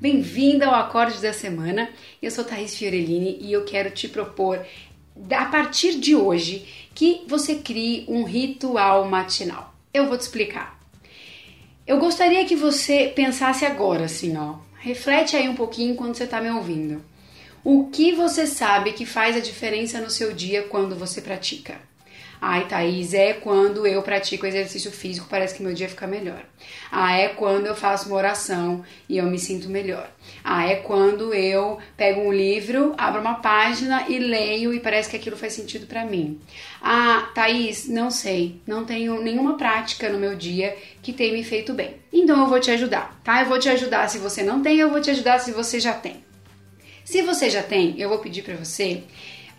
Bem-vinda ao Acorde da Semana. Eu sou Thaís Fiorellini e eu quero te propor, a partir de hoje, que você crie um ritual matinal. Eu vou te explicar. Eu gostaria que você pensasse agora, assim, ó. Reflete aí um pouquinho quando você está me ouvindo. O que você sabe que faz a diferença no seu dia quando você pratica? Ai, Thaís, é quando eu pratico exercício físico, parece que meu dia fica melhor. Ah, é quando eu faço uma oração e eu me sinto melhor. Ah, é quando eu pego um livro, abro uma página e leio e parece que aquilo faz sentido para mim. Ah, Thaís, não sei, não tenho nenhuma prática no meu dia que tenha me feito bem. Então eu vou te ajudar, tá? Eu vou te ajudar se você não tem, eu vou te ajudar se você já tem. Se você já tem, eu vou pedir para você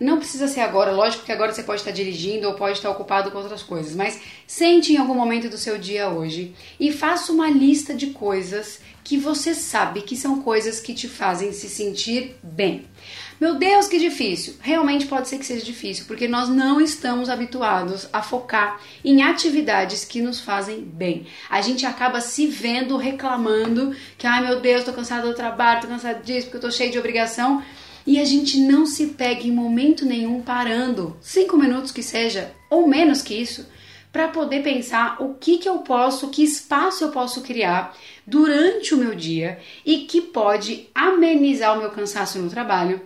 não precisa ser agora, lógico que agora você pode estar dirigindo ou pode estar ocupado com outras coisas, mas sente em algum momento do seu dia hoje e faça uma lista de coisas que você sabe que são coisas que te fazem se sentir bem. Meu Deus, que difícil! Realmente pode ser que seja difícil, porque nós não estamos habituados a focar em atividades que nos fazem bem. A gente acaba se vendo reclamando que, ai meu Deus, tô cansado do trabalho, tô cansado disso, porque eu tô cheio de obrigação e a gente não se pega em momento nenhum parando, cinco minutos que seja, ou menos que isso, para poder pensar o que, que eu posso, que espaço eu posso criar durante o meu dia e que pode amenizar o meu cansaço no trabalho,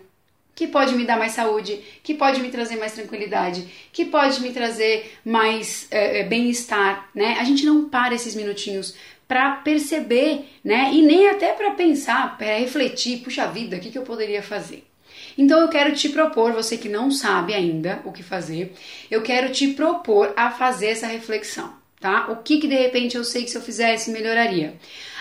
que pode me dar mais saúde, que pode me trazer mais tranquilidade, que pode me trazer mais é, bem-estar, né? A gente não para esses minutinhos para perceber, né? E nem até para pensar, para refletir, puxa vida, o que, que eu poderia fazer? Então eu quero te propor, você que não sabe ainda o que fazer, eu quero te propor a fazer essa reflexão, tá? O que que de repente eu sei que se eu fizesse melhoraria?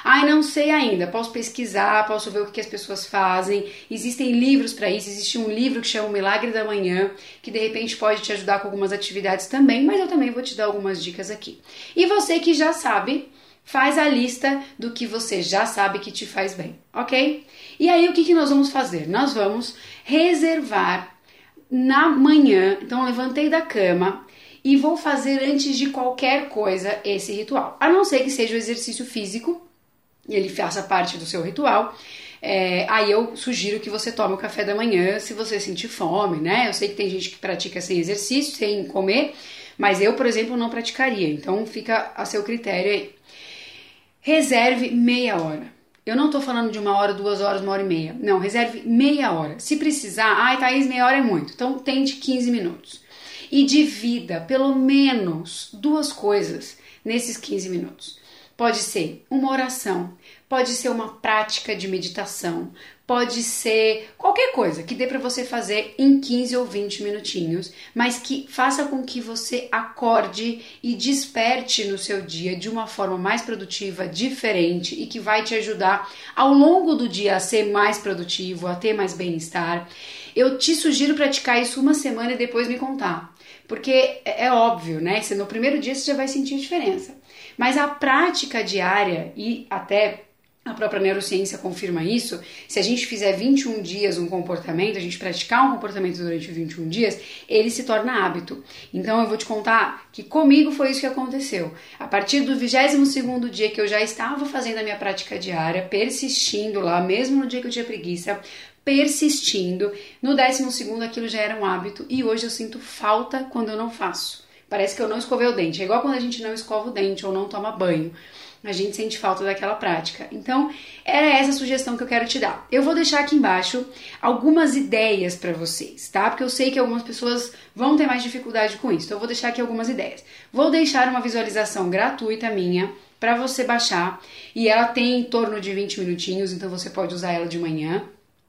Ai, não sei ainda. Posso pesquisar, posso ver o que as pessoas fazem. Existem livros para isso. Existe um livro que chama O Milagre da Manhã, que de repente pode te ajudar com algumas atividades também, mas eu também vou te dar algumas dicas aqui. E você que já sabe, faz a lista do que você já sabe que te faz bem, ok? E aí o que, que nós vamos fazer? Nós vamos reservar na manhã, então levantei da cama e vou fazer antes de qualquer coisa esse ritual, a não ser que seja o exercício físico e ele faça parte do seu ritual. É, aí eu sugiro que você tome o café da manhã se você sentir fome, né? Eu sei que tem gente que pratica sem exercício, sem comer, mas eu, por exemplo, não praticaria. Então fica a seu critério aí. Reserve meia hora. Eu não tô falando de uma hora, duas horas, uma hora e meia. Não, reserve meia hora. Se precisar, ai, Thaís, meia hora é muito. Então tente 15 minutos. E divida pelo menos duas coisas nesses 15 minutos. Pode ser uma oração, pode ser uma prática de meditação, pode ser qualquer coisa que dê para você fazer em 15 ou 20 minutinhos, mas que faça com que você acorde e desperte no seu dia de uma forma mais produtiva, diferente e que vai te ajudar ao longo do dia a ser mais produtivo, a ter mais bem-estar. Eu te sugiro praticar isso uma semana e depois me contar. Porque é, é óbvio, né? Se no primeiro dia você já vai sentir diferença. Mas a prática diária e até a própria neurociência confirma isso. Se a gente fizer 21 dias um comportamento, a gente praticar um comportamento durante 21 dias, ele se torna hábito. Então eu vou te contar que comigo foi isso que aconteceu. A partir do 22º dia que eu já estava fazendo a minha prática diária, persistindo lá, mesmo no dia que eu tinha preguiça, persistindo, no 12º aquilo já era um hábito e hoje eu sinto falta quando eu não faço. Parece que eu não escovei o dente. É igual quando a gente não escova o dente ou não toma banho a gente sente falta daquela prática. Então, era essa sugestão que eu quero te dar. Eu vou deixar aqui embaixo algumas ideias para vocês, tá? Porque eu sei que algumas pessoas vão ter mais dificuldade com isso. Então, eu vou deixar aqui algumas ideias. Vou deixar uma visualização gratuita minha para você baixar e ela tem em torno de 20 minutinhos, então você pode usar ela de manhã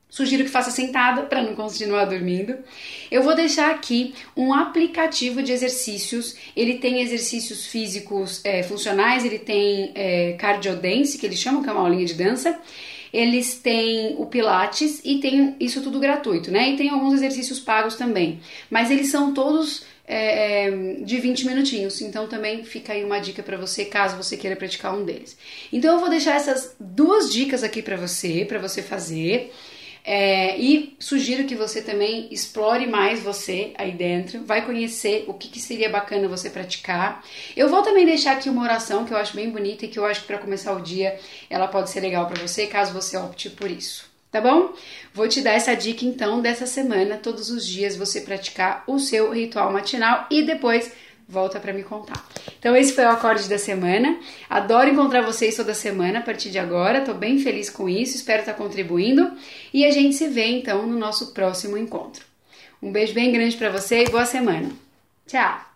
Sugiro que faça sentada para não continuar dormindo. Eu vou deixar aqui um aplicativo de exercícios. Ele tem exercícios físicos é, funcionais, ele tem é, cardio dance, que eles chamam, que é uma aulinha de dança. Eles têm o Pilates e tem isso tudo gratuito, né? E tem alguns exercícios pagos também. Mas eles são todos é, é de 20 minutinhos. Então também fica aí uma dica para você, caso você queira praticar um deles. Então eu vou deixar essas duas dicas aqui para você, para você fazer. É, e sugiro que você também explore mais você aí dentro, vai conhecer o que, que seria bacana você praticar. Eu vou também deixar aqui uma oração que eu acho bem bonita e que eu acho que para começar o dia ela pode ser legal para você, caso você opte por isso. Tá bom? Vou te dar essa dica então dessa semana, todos os dias você praticar o seu ritual matinal e depois volta para me contar. Então esse foi o acorde da semana. Adoro encontrar vocês toda semana a partir de agora. Tô bem feliz com isso, espero estar contribuindo e a gente se vê então no nosso próximo encontro. Um beijo bem grande para você e boa semana. Tchau.